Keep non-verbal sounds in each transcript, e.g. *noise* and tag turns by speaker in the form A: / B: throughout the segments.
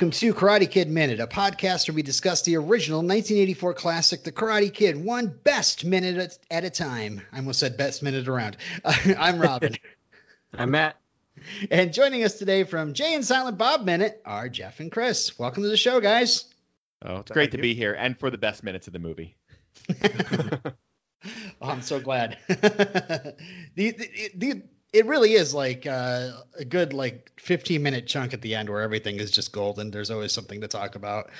A: Welcome to Karate Kid Minute, a podcast where we discuss the original 1984 classic, The Karate Kid, one best minute at, at a time. I almost said best minute around. *laughs* I'm Robin. *laughs*
B: I'm Matt.
A: And joining us today from Jay and Silent Bob Minute are Jeff and Chris. Welcome to the show, guys.
C: Oh, it's great to be here and for the best minutes of the movie. *laughs*
A: oh, I'm so glad. the, the, the, it really is like uh, a good like 15 minute chunk at the end where everything is just golden. There's always something to talk about.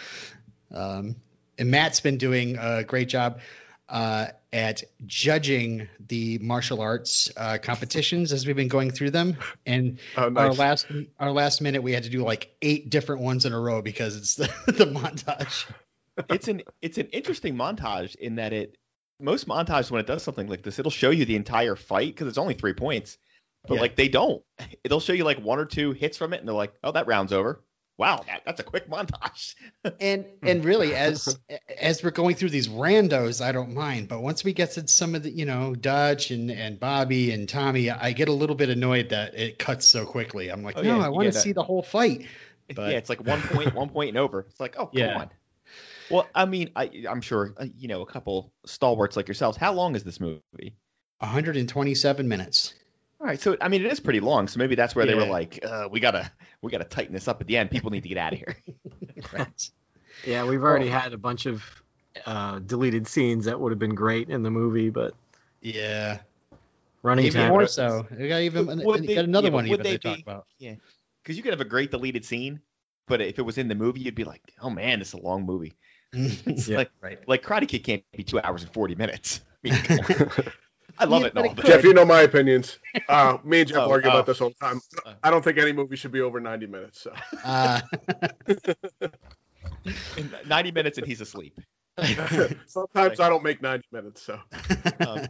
A: Um, and Matt's been doing a great job uh, at judging the martial arts uh, competitions as we've been going through them. And *laughs*
D: oh, nice.
A: our last our last minute, we had to do like eight different ones in a row because it's the, *laughs* the montage.
C: It's an it's an interesting montage in that it most montages when it does something like this, it'll show you the entire fight because it's only three points. But yeah. like they don't. *laughs* They'll show you like one or two hits from it, and they're like, "Oh, that round's over." Wow, that, that's a quick montage. *laughs*
A: and and really, as *laughs* as we're going through these randos, I don't mind. But once we get to some of the, you know, Dutch and and Bobby and Tommy, I get a little bit annoyed that it cuts so quickly. I'm like, oh, no, yeah, I want to see the whole fight.
C: But, yeah, it's like one point, one point and over. It's like, oh, come yeah. on. Well, I mean, I, I'm sure uh, you know a couple stalwarts like yourselves. How long is this movie?
A: 127 minutes.
C: All right, so I mean, it is pretty long. So maybe that's where yeah. they were like, uh, "We gotta, we gotta tighten this up at the end. People need to get out of here." *laughs*
B: right. Yeah, we've already well, had a bunch of uh, deleted scenes that would have been great in the movie, but
A: yeah,
B: running
A: even
B: time.
A: more so. We got even they, got another
C: yeah,
A: one even
C: they,
A: they talk about.
C: Yeah, because you could have a great deleted scene, but if it was in the movie, you'd be like, "Oh man, it's a long movie." *laughs* it's yeah, like right. like Karate Kid can't be two hours and forty minutes. *laughs* I mean, I love yeah, it. No,
D: Jeff, you know my opinions. Uh, me and Jeff oh, argue oh. about this all the time. Uh. I don't think any movie should be over 90 minutes. So. Uh. *laughs*
C: 90 minutes and he's asleep. *laughs*
D: Sometimes like, I don't make 90 minutes. So. Um,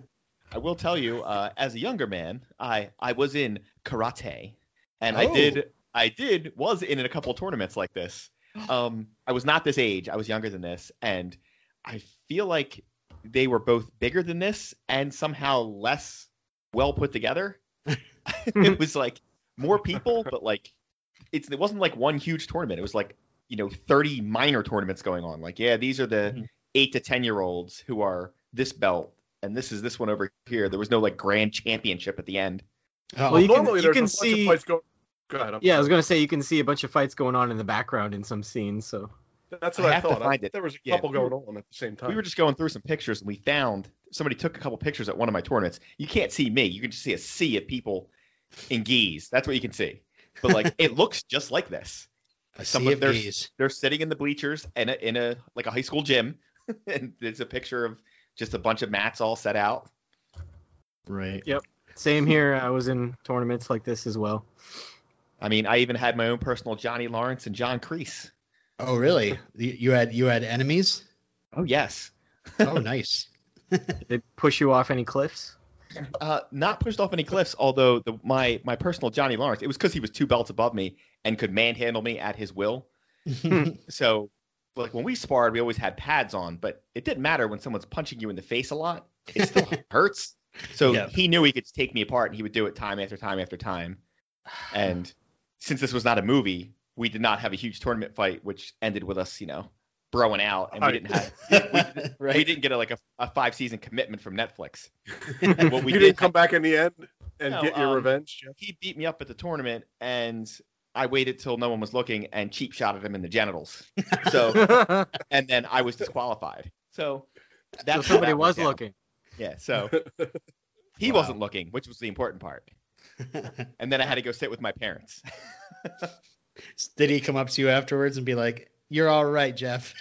C: I will tell you, uh, as a younger man, I I was in karate, and oh. I did I did was in a couple of tournaments like this. Um, I was not this age. I was younger than this, and I feel like they were both bigger than this and somehow less well put together. *laughs* *laughs* it was like more people, but like it's it wasn't like one huge tournament. It was like you know 30 minor tournaments going on. Like yeah, these are the mm-hmm. eight to ten year olds who are this belt, and this is this one over here. There was no like grand championship at the end.
B: Oh, well, you normally can, you can see. Go... Go ahead, yeah, I was gonna say you can see a bunch of fights going on in the background in some scenes. So
D: that's what I, I thought. I, there was a couple yeah. going on at the same time.
C: We were just going through some pictures and we found somebody took a couple pictures at one of my tournaments. You can't see me. You can just see a sea of people in gis. That's what you can see. But like *laughs* it looks just like this.
A: A Some sea of they're, gis.
C: They're sitting in the bleachers in a, in a like a high school gym, *laughs* and there's a picture of just a bunch of mats all set out.
A: Right.
B: Yep. Same here. I was in tournaments like this as well.
C: I mean, I even had my own personal Johnny Lawrence and John Kreese.
A: Oh, really? You had you had enemies?
C: Oh, yes.
A: oh, nice.
B: Did *laughs* they push you off any cliffs?
C: Uh, not pushed off any cliffs. Although the, my my personal Johnny Lawrence, it was because he was two belts above me and could manhandle me at his will. *laughs* so, like when we sparred, we always had pads on, but it didn't matter when someone's punching you in the face a lot. It still *laughs* hurts. So yeah. he knew he could take me apart, and he would do it time after time after time. And since this was not a movie, we did not have a huge tournament fight, which ended with us, you know, broing out, and we didn't have *laughs* we, right. we didn't get a, like a, a, five season commitment from Netflix. *laughs*
D: what we you did didn't come back in the end and no, get your um, revenge. Jeff?
C: He beat me up at the tournament, and I waited till no one was looking and cheap shot shotted him in the genitals. *laughs* So, and then I was disqualified. So
B: that's so somebody was looking.
C: Yeah. So he wow. wasn't looking, which was the important part. and then I had to go sit with my parents.
A: Did he come up to you afterwards and be like, "You're all right, Jeff"?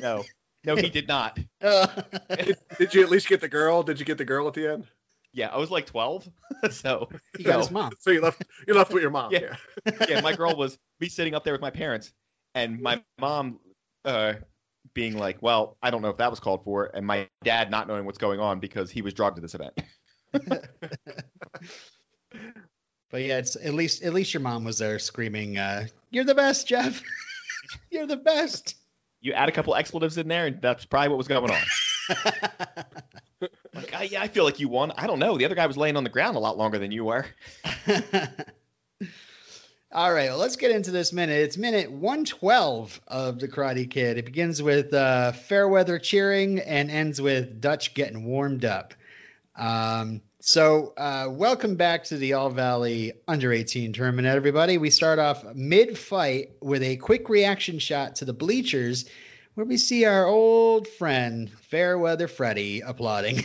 C: No, *laughs* no, he did not.
D: did, did, you at least get the girl? Did you get the girl at the end?
C: Yeah, I was like 12, *laughs* so
A: you got his mom.
D: So you left you left with your mom.
C: Yeah, yeah. *laughs* yeah my girl was me sitting up there with my parents, and my mom uh, being like, "Well, I don't know if that was called for," and my dad not knowing what's going on because he was drugged to this event.
A: But yeah, it's at least at least your mom was there screaming, uh, "You're the best, Jeff! *laughs* You're the best!"
C: You add a couple expletives in there, and that's probably what was going on. *laughs* like, I, yeah, I feel like you won. I don't know. The other guy was laying on the ground a lot longer than you were. *laughs*
A: All right, well, let's get into this minute. It's minute 112 of The Karate Kid. It begins with uh, Fairweather cheering and ends with Dutch getting warmed up. Um, so, uh, welcome back to the All Valley Under 18 tournament, everybody. We start off mid fight with a quick reaction shot to the bleachers where we see our old friend Fairweather Freddy applauding.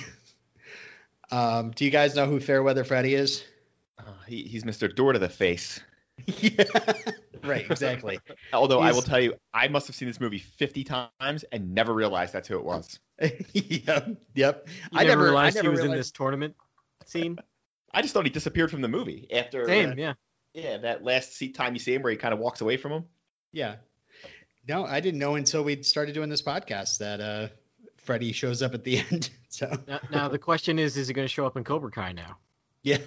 A: *laughs* um, do you guys know who Fairweather Freddy is?
C: Uh, he, he's Mr. Door to the Face. *laughs*
A: yeah, right, exactly.
C: Although he's... I will tell you, I must have seen this movie 50 times and never realized that's who it was. *laughs*
A: yep, yep.
B: You I never realized I never he was realized... in this tournament scene.
C: I just thought he disappeared from the movie after.
B: Same, uh, yeah.
C: Yeah, that last seat time you see him where he kind of walks away from him.
A: Yeah. No, I didn't know until we started doing this podcast that uh, Freddy shows up at the *laughs* end. So
B: now, now the question is, is he going to show up in Cobra Kai now?
A: Yeah.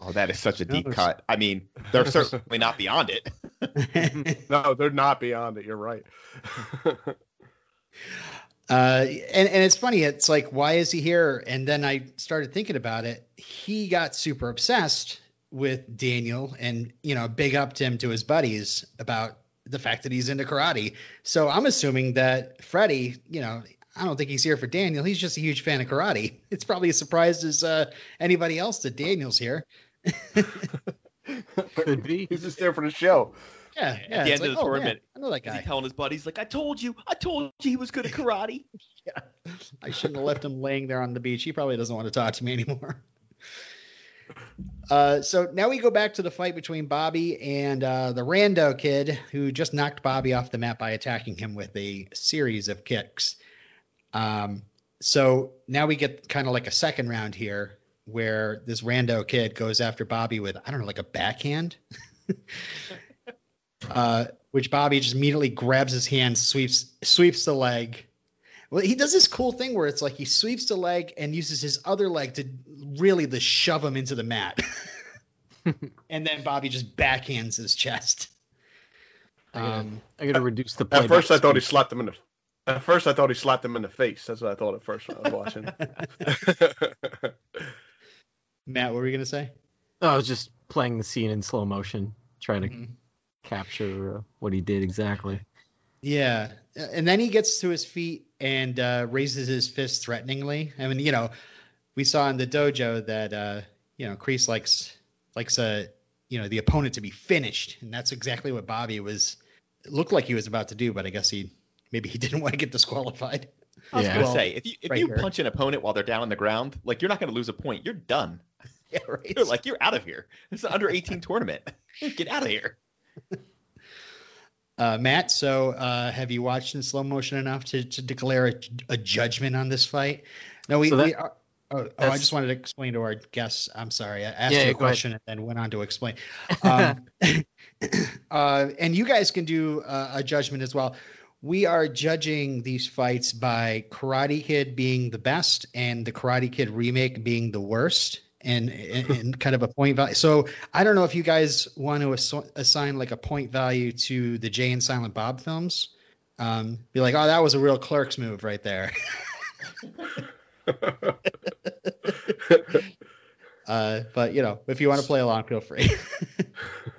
C: Oh, that is such a deep no, cut. I mean, they're certainly not beyond it. *laughs*
D: no, they're not beyond it. You're right. *laughs*
A: Uh, and, and it's funny. It's like, why is he here? And then I started thinking about it. He got super obsessed with Daniel and, you know, big upped him to his buddies about the fact that he's into karate. So I'm assuming that Freddy, you know, I don't think he's here for Daniel. He's just a huge fan of karate. *laughs* It's probably as surprised as uh, anybody else that Daniel's here. *laughs*
B: Could be.
D: He's just there for the show.
A: Yeah, yeah.
C: At the end
A: like,
C: of the oh, tournament,
A: man, I know that guy.
C: He's telling his buddies, like, "I told you, I told you he was good at *laughs* karate."
A: yeah, I shouldn't have left him laying there on the beach. He probably doesn't want to talk to me anymore. Uh, so now we go back to the fight between Bobby and uh, the Rando kid, who just knocked Bobby off the mat by attacking him with a series of kicks. Um, so now we get kind of like a second round here, where this Rando kid goes after Bobby with I don't know, like a backhand. *laughs* uh, which Bobby just immediately grabs his hand, sweeps sweeps the leg. Well, he does this cool thing where it's like he sweeps the leg and uses his other leg to really to shove him into the mat. *laughs* and then Bobby just backhands his chest.
B: I gotta, um, I gotta reduce the.
D: At first, I thought he slapped him in the. At first, I thought he slapped him in the face. That's what I thought at first when I was watching. *laughs*
A: Matt, what were you gonna say?
B: Oh, I was just playing the scene in slow motion, trying to mm-hmm capture uh, what he did exactly.
A: Yeah, and then he gets to his feet and uh, raises his fist threateningly. I mean, you know, we saw in the dojo that uh, you know Kreese likes likes a uh, you know the opponent to be finished, and that's exactly what Bobby was looked like he was about to do. But I guess he maybe he *laughs* didn't want to get disqualified.
C: I was yeah. gonna well, say if you if right you here. punch an opponent while they're down on the ground, like you're not gonna lose a point. You're done. *laughs*
A: Yeah, right.
C: You're like you're out of here. It's an under 18 tournament. *laughs* Get out of here. *laughs*
A: Uh, Matt, so uh, have you watched in slow motion enough to, to declare a, a judgment on this fight? No, we, so that, we are, oh, oh, I just wanted to explain to our guests. I'm sorry, I asked yeah, you a question ahead. and then went on to explain. *laughs* Um, *coughs* uh, and you guys can do uh, a judgment as well. We are judging these fights by Karate Kid being the best and the Karate Kid remake being the worst and, *laughs* and, kind of a point value. So I don't know if you guys want to ass- assign like a point value to the Jay and Silent Bob films. Um, be like, oh, that was a real Clerks move right there. *laughs* uh, but you know, if you want to play along, feel free. *laughs*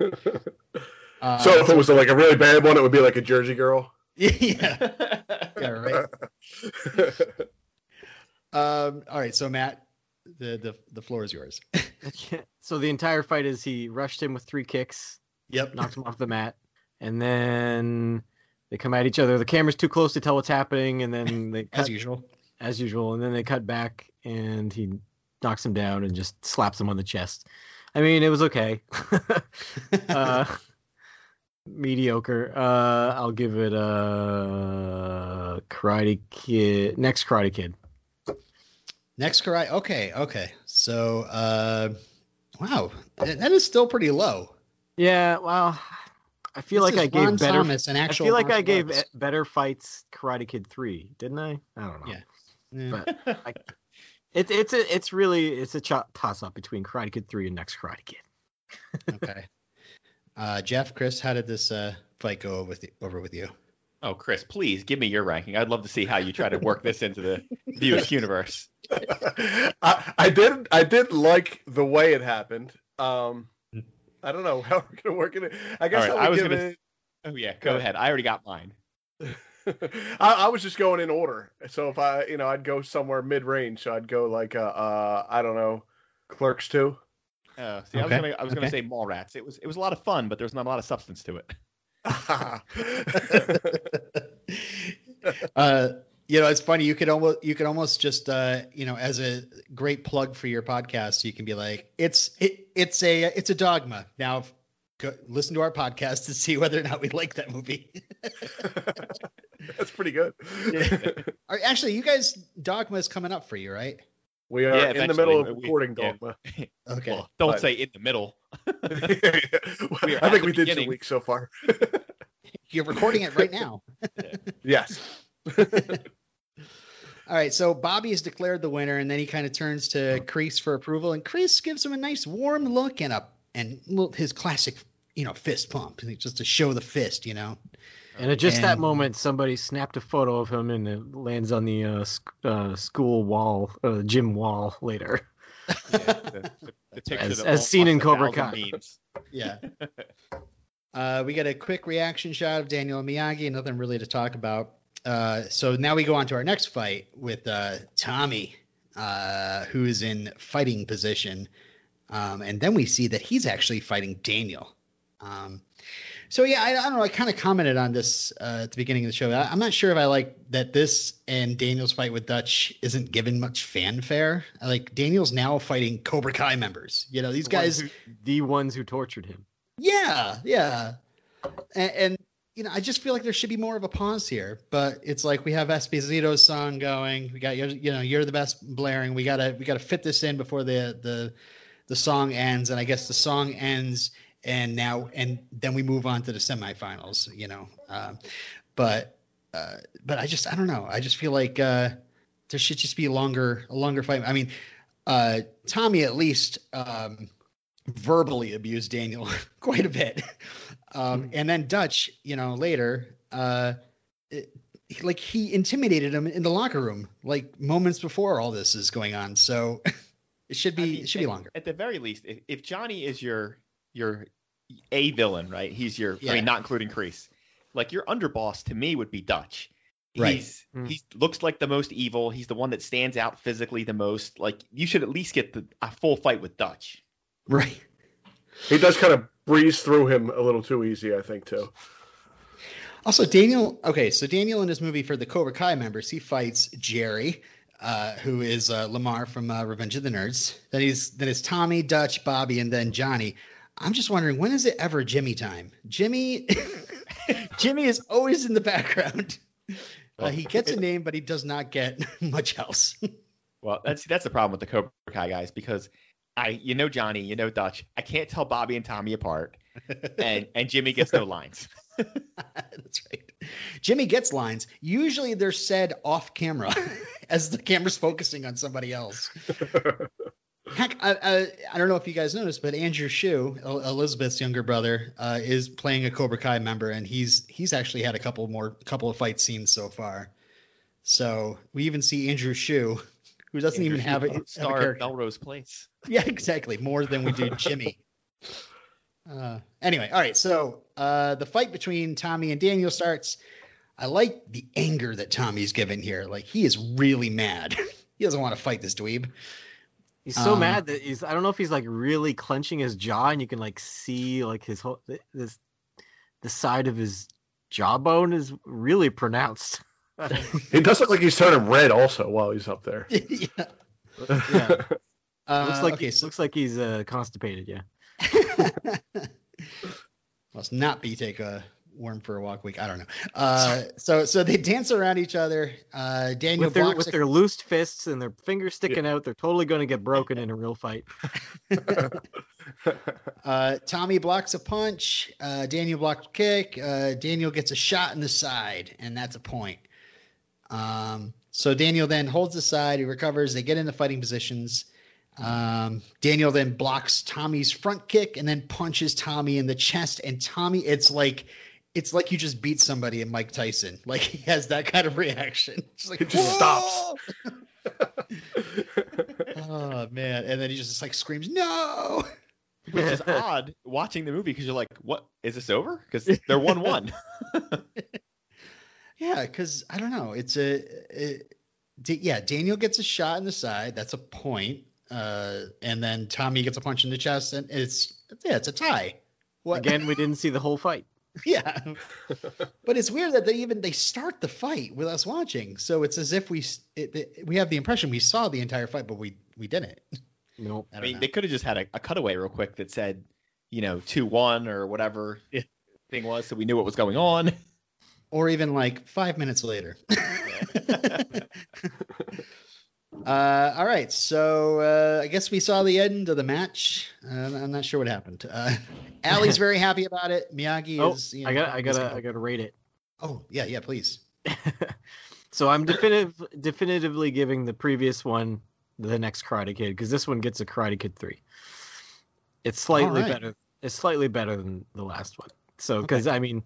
D: uh, so if it was like a really bad one, it would be like a Jersey Girl.
A: Yeah. yeah. Right. um, all right. So Matt, the the the floor is yours. *laughs*
B: so the entire fight is he rushed him with three kicks.
A: Yep.
B: Knocked him off the mat, and then they come at each other. The camera's too close to tell what's happening, and then they *laughs*
A: cut, as usual.
B: As usual, and then they cut back, and he knocks him down and just slaps him on the chest. I mean, it was okay. *laughs* uh, mediocre. Uh, I'll give it a Karate Kid. Next Karate Kid.
A: Next karate. Okay, okay. So, uh, wow, that is still pretty low.
B: Yeah. Well, I feel this like I gave better. Thomas, an actual I feel like I gave arts. better fights Karate Kid three, didn't I? I don't know.
A: Yeah. yeah.
B: But I, it's it's a it's really it's a ch- toss up between Karate Kid three and Next Karate Kid. *laughs*
A: okay. Uh, Jeff, Chris, how did this uh, fight go over with, over with you?
C: Oh, Chris, please give me your ranking. I'd love to see how you try to work this into the View Askew *laughs* universe.
D: I, I did I did like the way it happened. Um, I don't know *laughs* how we're gonna work it. I guess
C: right,
D: I,
C: I was
D: give
C: gonna.
D: it.
C: Oh yeah, go,
D: Go
C: ahead. I already got mine. *laughs*
D: I, I was just going in order. So if I, you know, I'd go somewhere mid-range. So I'd go like, uh, uh I don't know, Clerks two.
C: Oh, see, I was
A: Okay,
C: gonna, I was gonna say Mallrats. It was, it was a lot of fun, but there was not a lot of substance to it. *laughs*
A: uh, you know, it's funny. You could almost, you could almost just, uh, you know, as a great plug for your podcast, you can be like, it's, it, it's a, it's a dogma. Now, go, listen to our podcast to see whether or not we like that movie. *laughs*
D: That's pretty good. *laughs*
A: Or actually, you guys, dogma is coming up for you, right?
D: We are
C: Yeah,
D: in the middle of
C: eventually, we-
D: recording
C: yeah.
D: Dogma.
A: Okay.
C: Well, don't
D: but-
C: say in the middle.
D: I think we
C: the
D: did two
C: beginning.
D: weeks so far. *laughs*
A: You're recording it right now. *laughs* *laughs*
D: yes.
A: All right, so Bobby is declared the winner, and then he kind of turns to Kreese for approval, and Kreese gives him a nice warm look and a and his classic, you know, fist pump, just to show the fist, you know.
B: And at just that moment, somebody snapped a photo of him, and it lands on the uh, sc- uh, school wall, uh, gym wall later.
C: Yeah, the, the, the
B: As- as seen in Cobra
C: thousand
B: Kai.
C: memes.
A: Yeah. *laughs* uh, we get a quick reaction shot of Daniel Miyagi, nothing really to talk about. Uh, so now we go on to our next fight with uh, Tommy, uh, who is in fighting position. Um, and then we see that he's actually fighting Daniel. Um, so yeah, I, I don't know. I kind of commented on this uh, at the beginning of the show. I, I'm not sure if I like that this and Daniel's fight with Dutch isn't given much fanfare. I Like Daniel's now fighting Cobra Kai members. You know, these
B: The ones
A: guys.
B: who- the ones who tortured him.
A: Yeah, yeah. And, and you know, I just feel like there should be more of a pause here. But it's like we have Esposito's song going. We got you know, you're the best blaring. We gotta we gotta fit this in before the the the song ends. And I guess the song ends, and now and then we move on to the semifinals. You know, um, but uh, but I just I don't know. I just feel like uh, there should just be a longer a longer fight. I mean, uh, Tommy at least. Um, verbally abused Daniel *laughs* quite a bit. *laughs* Um, and then Dutch, you know, later, uh, it, like he intimidated him in the locker room, like moments before all this is going on. So *laughs* it should be
C: I mean,
A: it should be longer.
C: At the very least, if, if Johnny is your your a villain, right? He's your. I mean, not including Kreese. Like your underboss to me would be Dutch.
A: Right.
C: He's
B: Mm.
C: he looks like the most evil. He's the one that stands out physically the most. Like you should at least get the a full fight with Dutch.
A: Right.
D: He does kind of breeze through him a little too easy, I think, too.
A: Also, Daniel. Okay, so Daniel in his movie for the Cobra Kai members, he fights Jerry, uh, who is uh, Lamar from uh, Revenge of the Nerds. Then he's then it's Tommy, Dutch, Bobby, and then Johnny. I'm just wondering when is it ever Jimmy time? Jimmy, *laughs* Jimmy is always in the background. Uh, he gets a name, but he does not get *laughs* much else.
C: Well, that's that's the problem with the Cobra Kai guys because I you know Johnny, you know Dutch. I can't tell Bobby and Tommy apart, and *laughs* and Jimmy gets no lines.
A: That's right. Jimmy gets lines. Usually they're said off camera as the camera's focusing on somebody else. Heck, I, I, I don't know if you guys noticed, but Andrew Shue, El- Elizabeth's younger brother, uh, is playing a Cobra Kai member, and he's he's actually had a couple more couple of fight scenes so far. So we even see Andrew Shue, who doesn't even have a, have a
C: star of
A: character.
C: Melrose Place.
A: Yeah, exactly. More than we do Jimmy. *laughs* Uh, anyway, all right. So uh, the fight between Tommy and Daniel starts. I like the anger that Tommy's given here. Like he is really mad. *laughs* he doesn't want to fight this dweeb.
B: He's so
A: Um,
B: mad that he's I don't know if he's like really clenching his jaw and you can like see like his whole this the side of his jawbone is really pronounced. *laughs*
D: he does look like he's turning red also while he's up there. *laughs*
A: yeah.
B: Yeah.
A: Uh, *laughs*
B: looks like
A: okay,
B: he,
A: so
B: looks like he's uh, constipated, yeah.
A: must not be take a worm for a walk week. I don't know. Uh, so so they dance around each other. Uh, Daniel
B: With their
A: blocks
B: with
A: a-
B: their loosed fists and their fingers sticking out, they're totally going to get broken in a real fight. *laughs* *laughs*
A: Uh, Tommy blocks a punch. Uh, Daniel blocks a kick. Uh, Daniel gets a shot in the side, and that's a point. Um, so Daniel then holds the side. He recovers. They get into fighting positions. Um, Daniel then blocks Tommy's front kick and then punches Tommy in the chest. And Tommy, it's like it's like you just beat somebody in Mike Tyson. *laughs* Like he has that kind of reaction. *laughs* Just like
D: He just
A: "Whoa!" *laughs* Oh man! And then he just like screams, "No!"
C: which is odd watching the movie because you're like, what is this over? Because they're one one.
A: Yeah, because I don't know. It's a, it, D- yeah. Daniel gets a shot in the side. That's a point. Uh, and then Tommy gets a punch in the chest, and it's yeah, it's a tie. What?
B: Again, we didn't see the whole fight. *laughs*
A: Yeah. but it's weird that they even they start the fight with us watching. So it's as if we it, it- we have the impression we saw the entire fight, but we we didn't.
B: Nope.
A: I
C: I mean,
A: know.
C: they could have just had a, a cutaway real quick that said, you know, two one or whatever
A: Yeah.
C: thing was, so we knew what was going on.
A: or even like five minutes later. *laughs* uh, all right, so uh, I guess we saw the end of the match. Uh, I'm not sure what happened. Uh, *laughs* Allie's very happy about it. Miyagi
B: Oh,
A: is. You know,
B: I got. I gotta. I gotta rate it.
A: Oh yeah, yeah, please. *laughs*
B: so I'm definitive definitively giving the previous one the next Karate Kid because this one gets a Karate Kid three. It's slightly
A: Alright.
B: better. It's slightly better than the last one. So because I mean,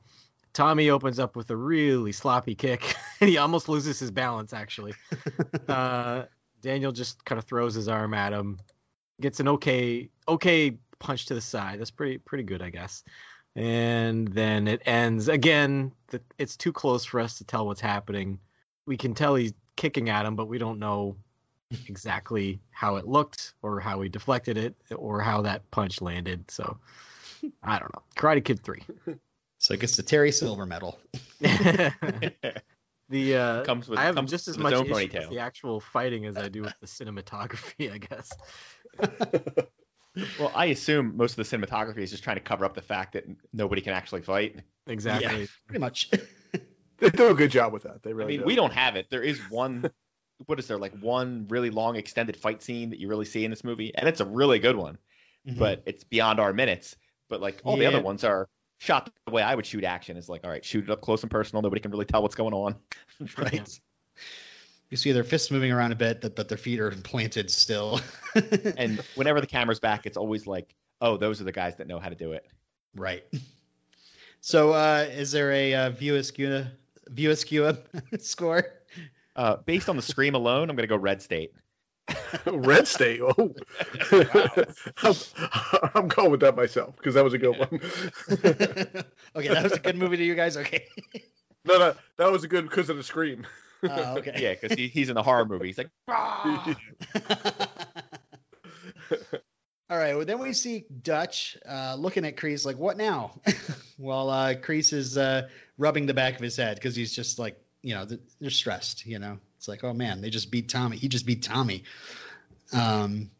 B: Tommy opens up with a really sloppy kick and *laughs* he almost loses his balance actually. uh, Daniel just kind of throws his arm at him, gets an okay okay punch to the side. That's pretty pretty good, I guess. And then it ends again. The, it's too close for us to tell what's happening. We can tell he's kicking at him, but we don't know exactly how it looked or how he deflected it or how that punch landed. So I don't know. Karate Kid three.
A: So it gets the Terry Silver medal. *laughs* *laughs* *laughs*
B: the uh,
C: Comes with
B: I have
C: comes
B: just as much
C: its own
B: issue with the actual fighting as I do with the cinematography. I guess.
C: Well, I assume most of the cinematography is just trying to cover up the fact that nobody can actually fight.
B: Exactly.
A: Pretty much. *laughs*
D: They do a good job with that. They really.
C: I
D: really
C: mean,
D: do.
C: we don't have it. There is one. what is there like one really long extended fight scene that you really see in this movie, and it's a really good one, but it's beyond our minutes. But like all the other ones are shot the way I would shoot action. Is like, all right, shoot it up close and personal. Nobody can really tell what's going on. *laughs*
A: right. You see their fists moving around a bit, but- their feet are planted still. *laughs*
C: And whenever the camera's back, it's always like, oh, those are the guys that know how to do it.
A: Right. So, uh, is there a uh, view askew view askew *laughs* score?
C: Uh, based on the scream alone, I'm gonna go Red State. *laughs*
D: Red State. Oh, *laughs* I'm, *laughs* I'm going with that myself because that was a good one.
A: okay, that was a good movie to you guys. Okay.
D: no, no, that was a good because of the scream.
A: Uh, okay.
C: Yeah, because he, he's in the horror movie. He's like, "Ah."
A: All right. Well, then we see Dutch uh, looking at Kreese like, "What now?" While uh, Kreese is uh, rubbing the back of his head because he's just like, you know, th- they're stressed. You know, it's like, oh man, they just beat Tommy. He just beat Tommy. Um,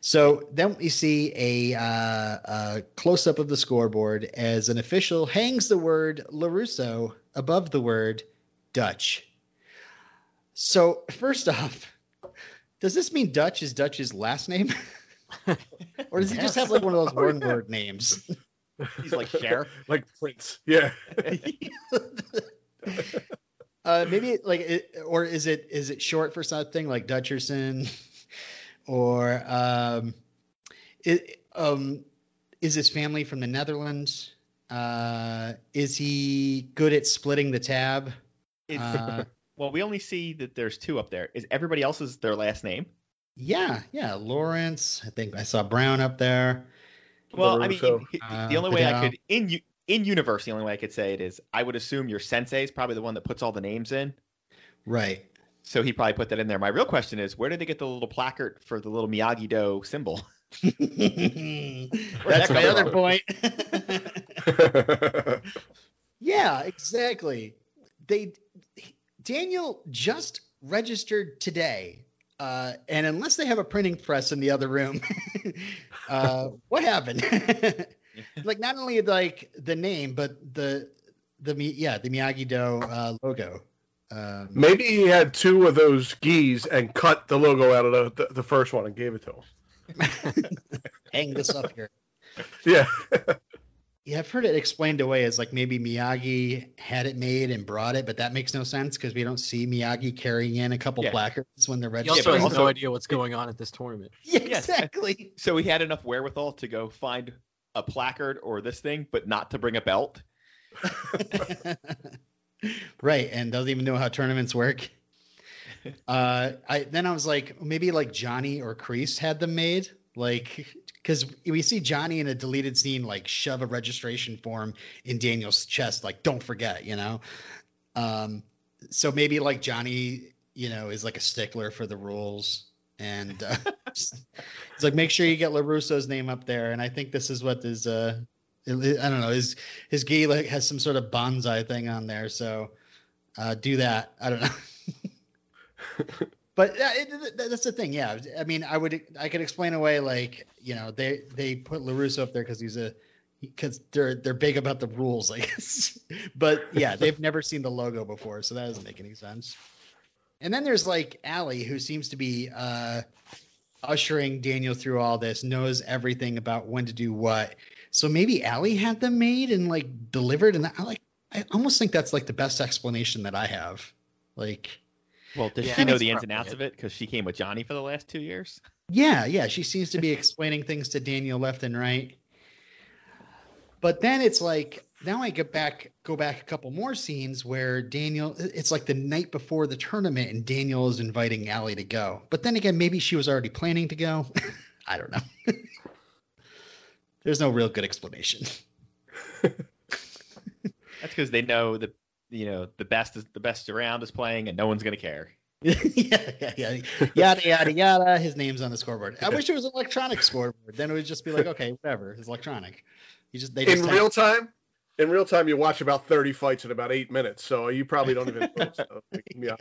A: so then we see a, uh, a close up of the scoreboard as an official hangs the word Larusso above the word Dutch. So first off, does this mean Dutch is Dutch's last name? *laughs* or does he just have like one of those
D: Oh,
A: one
D: yeah.
A: word names?
C: he's like Cher. *laughs*
D: like Prince. Yeah. *laughs*
A: uh, maybe like, it, or is it is it short for something like Dutcherson, *laughs* or um, it, um, is his family from the Netherlands? Uh, is he good at splitting the tab? Uh, *laughs*
C: well, we only see that there's two up there. Is everybody else's their last name?
A: yeah, yeah, Lawrence. I think I saw Brown up there.
C: Well, I mean,
D: LaRusso.
C: he-
A: Uh,
C: the only way I could in u- in universe, the only way I could say it is I would assume your sensei is probably the one that puts all the names in.
A: Right.
C: So he probably put that in there. My real question is, where did they get the little placard for the little Miyagi Do symbol? *laughs*
A: That's my other point. *laughs* *laughs* yeah, exactly. They Daniel just registered today, uh, and unless they have a printing press in the other room, uh, what happened? *laughs* like not only like the name, but the the yeah the Miyagi Do uh, logo. Um,
D: Maybe he had two of those gis and cut the logo out of the, the, the first one and gave it to him. *laughs*
A: hang this up here.
D: Yeah. *laughs*
A: Yeah, I've heard it explained away as like maybe Miyagi had it made and brought it, but that makes no sense because we don't see Miyagi carrying in a couple
C: Yeah.
A: placards when they're
B: He
A: registering.
B: also
C: but
B: has no idea what's going on at this tournament.
A: Yeah,
C: Yes.
A: exactly.
C: So he had enough wherewithal to go find a placard or this thing, but not to bring a belt. *laughs*
A: right, and doesn't even know how tournaments work. *laughs* Uh, I then I was like, maybe like Johnny or Kreese had them made. Like because we see Johnny in a deleted scene like shove a registration form in Daniel's chest, like don't forget, you know. Um, so maybe like Johnny, you know, is like a stickler for the rules, and uh, *laughs* it's like make sure you get Larusso's name up there. And I think this is what is uh, I don't know, his his gi like has some sort of bonsai thing on there, so uh, do that. I don't know. *laughs* but uh, it, that's the thing, yeah. I mean, I would I could explain away like you know they they put Larusso up there because he's a because they're they're big about the rules, I guess. *laughs* but yeah, they've never seen the logo before, so that doesn't make any sense. And then there's like Allie, who seems to be uh, ushering Daniel through all this, knows everything about when to do what. So maybe Allie had them made and like delivered, and I like I almost think that's like the best explanation that I have. Like,
C: well, does
B: Yeah,
C: she know the ins and outs
B: it.
C: of it because she came with Johnny for the last two years?
A: yeah, yeah, she seems to be explaining things to Daniel left and right. But then it's like now I get back, go back a couple more scenes where Daniel. It's like the night before the tournament, and Daniel is inviting Allie to go. But then again, maybe she was already planning to go. *laughs* I don't know. *laughs* There's no real good explanation. *laughs*
C: That's because they know the you know the best is the best around is playing and no one's gonna care.
A: yeah, yeah, yeah, yada yada yada. His name's on the scoreboard. I wish it was an electronic scoreboard. Then it would just be like, okay, whatever. It's electronic. You just they just
D: in
A: have-
D: real time, in real time, you watch about 30 fights in about eight minutes, so you probably don't even. *laughs* notice stuff. Like, yeah.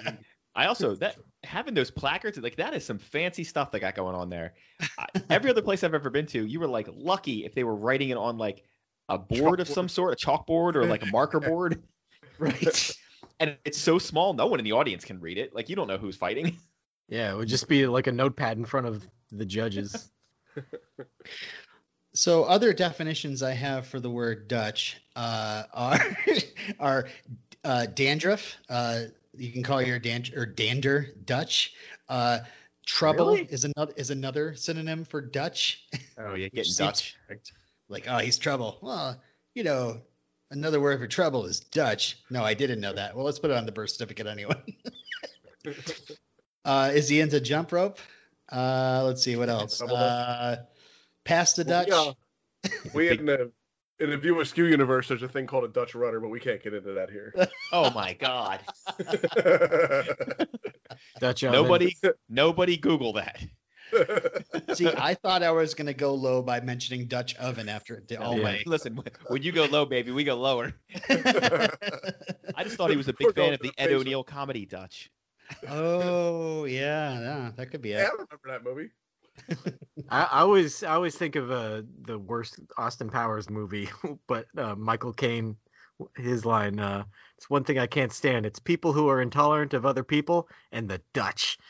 C: I also that having those placards like that is some fancy stuff they got going on there. I, every other place I've ever been to, you were like lucky if they were writing it on like a board of some sort, a chalkboard or like a marker *laughs* board.
A: right.
C: And it's so small, no one in the audience can read it. Like you don't know who's fighting.
B: Yeah, it would just be like a notepad in front of the judges. *laughs*
A: So other definitions I have for the word Dutch uh, are *laughs* are uh, dandruff. Uh, you can call your dan- or dander Dutch. Uh, trouble
B: Really?
A: is another is another synonym for Dutch.
C: Oh yeah, *laughs* getting Dutch.
A: Like oh he's trouble. Well you know another word for trouble is Dutch. No I didn't know that. Well let's put it on the birth certificate anyway. *laughs* uh, is he into jump rope? Uh, let's see what else.
D: Double dutch.
A: Uh, pass the Dutch.
D: Yeah. We *laughs* in the in the View Askew universe, there's a thing called a Dutch rudder, but we can't get into that here. *laughs*
C: Oh my god. *laughs*
B: Dutch oven.
C: nobody nobody Google that.
A: See, I thought I was gonna go low by mentioning Dutch oven after the all
B: Yeah.
A: my.
C: Listen, when you go low, baby, we go lower. I just thought he was a
D: We're
C: big fan of the
D: the
C: Ed. O'Neill comedy Dutch.
A: Oh, yeah, yeah, that could be
D: yeah,
A: it.
D: I remember that movie.
B: I, I always I always think of uh, the worst Austin Powers movie, *laughs* but uh, Michael Caine, his line, uh, "It's one thing I can't stand. It's people who are intolerant of other people and the Dutch." *laughs*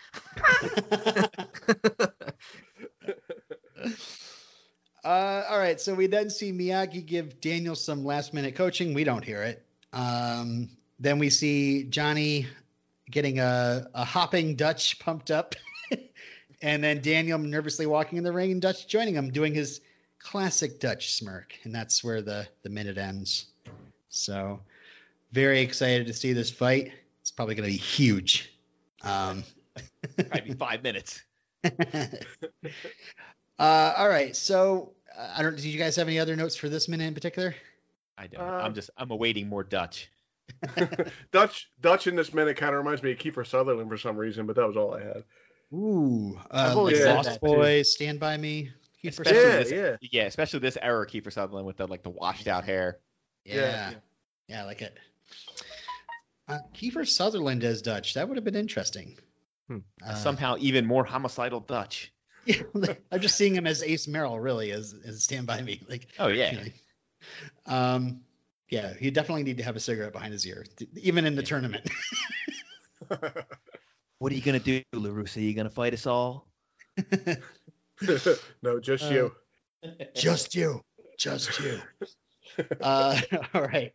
A: Uh, all right, so we then see Miyagi give Daniel some last minute coaching. We don't hear it. Um, then we see Johnny getting a, a hopping Dutch pumped up. *laughs* and then Daniel nervously walking in the ring and Dutch joining him, doing his classic Dutch smirk. And that's where the, the minute ends. So very excited to see this fight. It's probably going to be huge. Um, *laughs*
C: Probably five minutes. *laughs*
A: uh, all right. So uh, I don't. Did you guys have any other notes for this minute in particular?
C: I don't.
D: Uh,
C: I'm just I'm awaiting more Dutch. *laughs*
D: Dutch Dutch in this minute kind of reminds me of Kiefer Sutherland for some reason, but that was all I had.
A: Ooh,
B: I've
A: uh,
B: always
A: like
D: said
A: Lost
B: that, too.
A: Boys, Stand by Me. Kiefer
C: Especially
A: Sutherland.
C: this-
D: yeah.
C: Yeah, especially this era, Kiefer Sutherland with the like the washed out hair.
A: Yeah.
D: Yeah.
A: yeah, I like it. Uh, Kiefer Sutherland as Dutch. That would have been interesting.
B: Hmm.
A: Uh,
C: Somehow even more homicidal Dutch.
A: yeah, *laughs* I'm just seeing him as Ace Merrill, really, as, as Stand by Me. Like,
C: Oh yeah.
A: um, yeah, he definitely need to have a cigarette behind his ear, th- even in the
C: Yeah.
A: tournament. *laughs* *laughs*
C: What are you gonna do, LaRusso? Are you gonna fight us all? *laughs*
D: no, just
A: Uh,
D: you.
A: just you, just you. uh, *laughs* all right,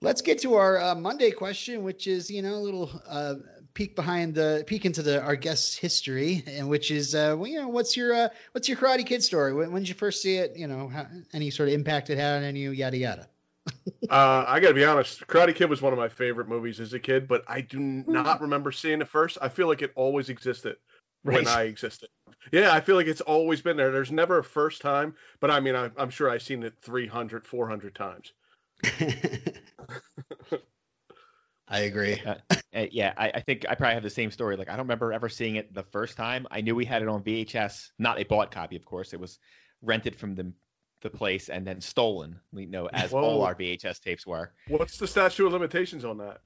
A: let's get to our uh, Monday question, which is you know a little uh, peek behind the peek into the our guest's history, and which is uh, well, you know what's your uh, what's your Karate Kid story? When, when did you first see it? You know, how, any sort of impact it had on you, yada yada. *laughs*
D: Uh, I got to be honest. Karate Kid was one of my favorite movies as a kid, but I do not remember seeing it first. I feel like it always existed when I existed. Yeah, I feel like it's always been there. There's never a first time, but I mean, I, I'm sure I've seen it 300, 400 times. *laughs*
A: I agree.
C: Uh, uh, yeah, I, I think I probably have the same story. Like I don't remember ever seeing it the first time. I knew we had it on VHS, not a bought copy, of course. It was rented from the the place and then stolen. You know, as
D: Whoa.
C: all our VHS tapes were. *laughs*
D: What's the statute of limitations on that?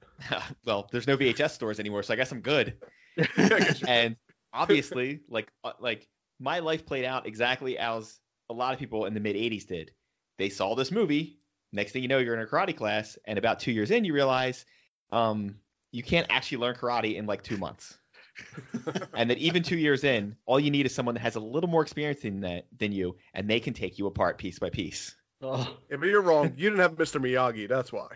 C: well, there's no VHS stores anymore, so I guess I'm good. *laughs*
D: I guess you're-
C: and *laughs* obviously, like uh, like my life played out exactly as a lot of people in the mid '80s did. They saw this movie. Next thing you know, you're in a karate class, and about two years in, you realize um, you can't actually learn karate in like two months. *laughs* and that even two years in, all you need is someone that has a little more experience in that than you, and they can take you apart piece by piece.
A: Oh,
D: Yeah, but you're wrong. You didn't have Mr. Miyagi. That's why.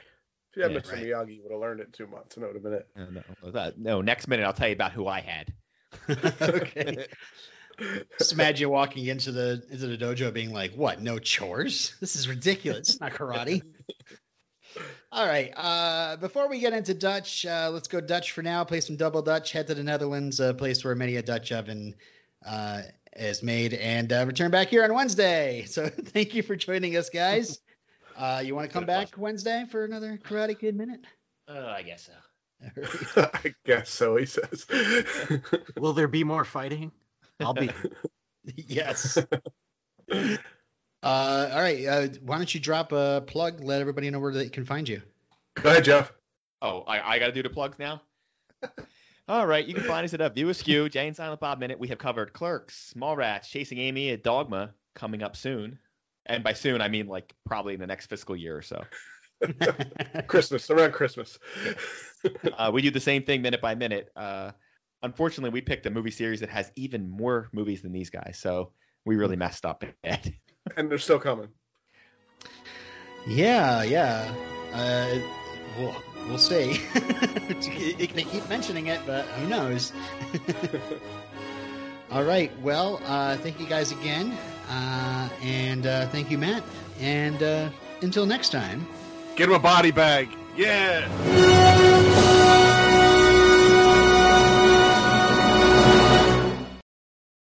D: If you had
C: Yeah,
D: Mr.
A: right.
D: Miyagi, you would have learned it in two months, and it would have been it.
C: Uh, no, that- no, next minute I'll tell you about who I had. *laughs*
A: okay. Just imagine walking into the into the dojo being like, "What? No chores? This is ridiculous. It's not karate." *laughs* All right. Uh, before we get into Dutch, uh, let's go Dutch for now. Play some double Dutch. Head to the Netherlands, a place where many a Dutch oven uh, is made, and uh, return back here on Wednesday. *laughs* So thank you for joining us, guys. *laughs* Uh, you want to come
C: Been a
A: back Wednesday for another Karate Kid minute?
C: Oh, I guess so. *laughs*
D: I guess so, he says.
B: Will there be more fighting? I'll be.
A: yes. Uh, all right. Uh, why don't you drop a plug? Let everybody know where they can find you.
D: Go ahead, Jeff.
C: Oh, I, I got to do the plugs now? *laughs* All right, you can find us at a View Askew, Jay and Silent Bob Minute. We have covered Clerks, Mallrats, Chasing Amy, and Dogma coming up soon. And by soon, I mean like probably in the next fiscal year or so. *laughs*
D: Christmas, around Christmas. *laughs*
C: Uh, we do the same thing minute by minute. Uh, unfortunately, we picked a movie series that has even more movies than these guys, so we really messed up bad. *laughs*
D: and they're still coming.
A: yeah, yeah. Uh, we'll, we'll see. *laughs* they keep mentioning it, but who knows? *laughs* all right. Well, uh, thank you guys again. Uh, and uh, thank you, Matt. And uh, until next time.
D: Get him a body bag. Yeah.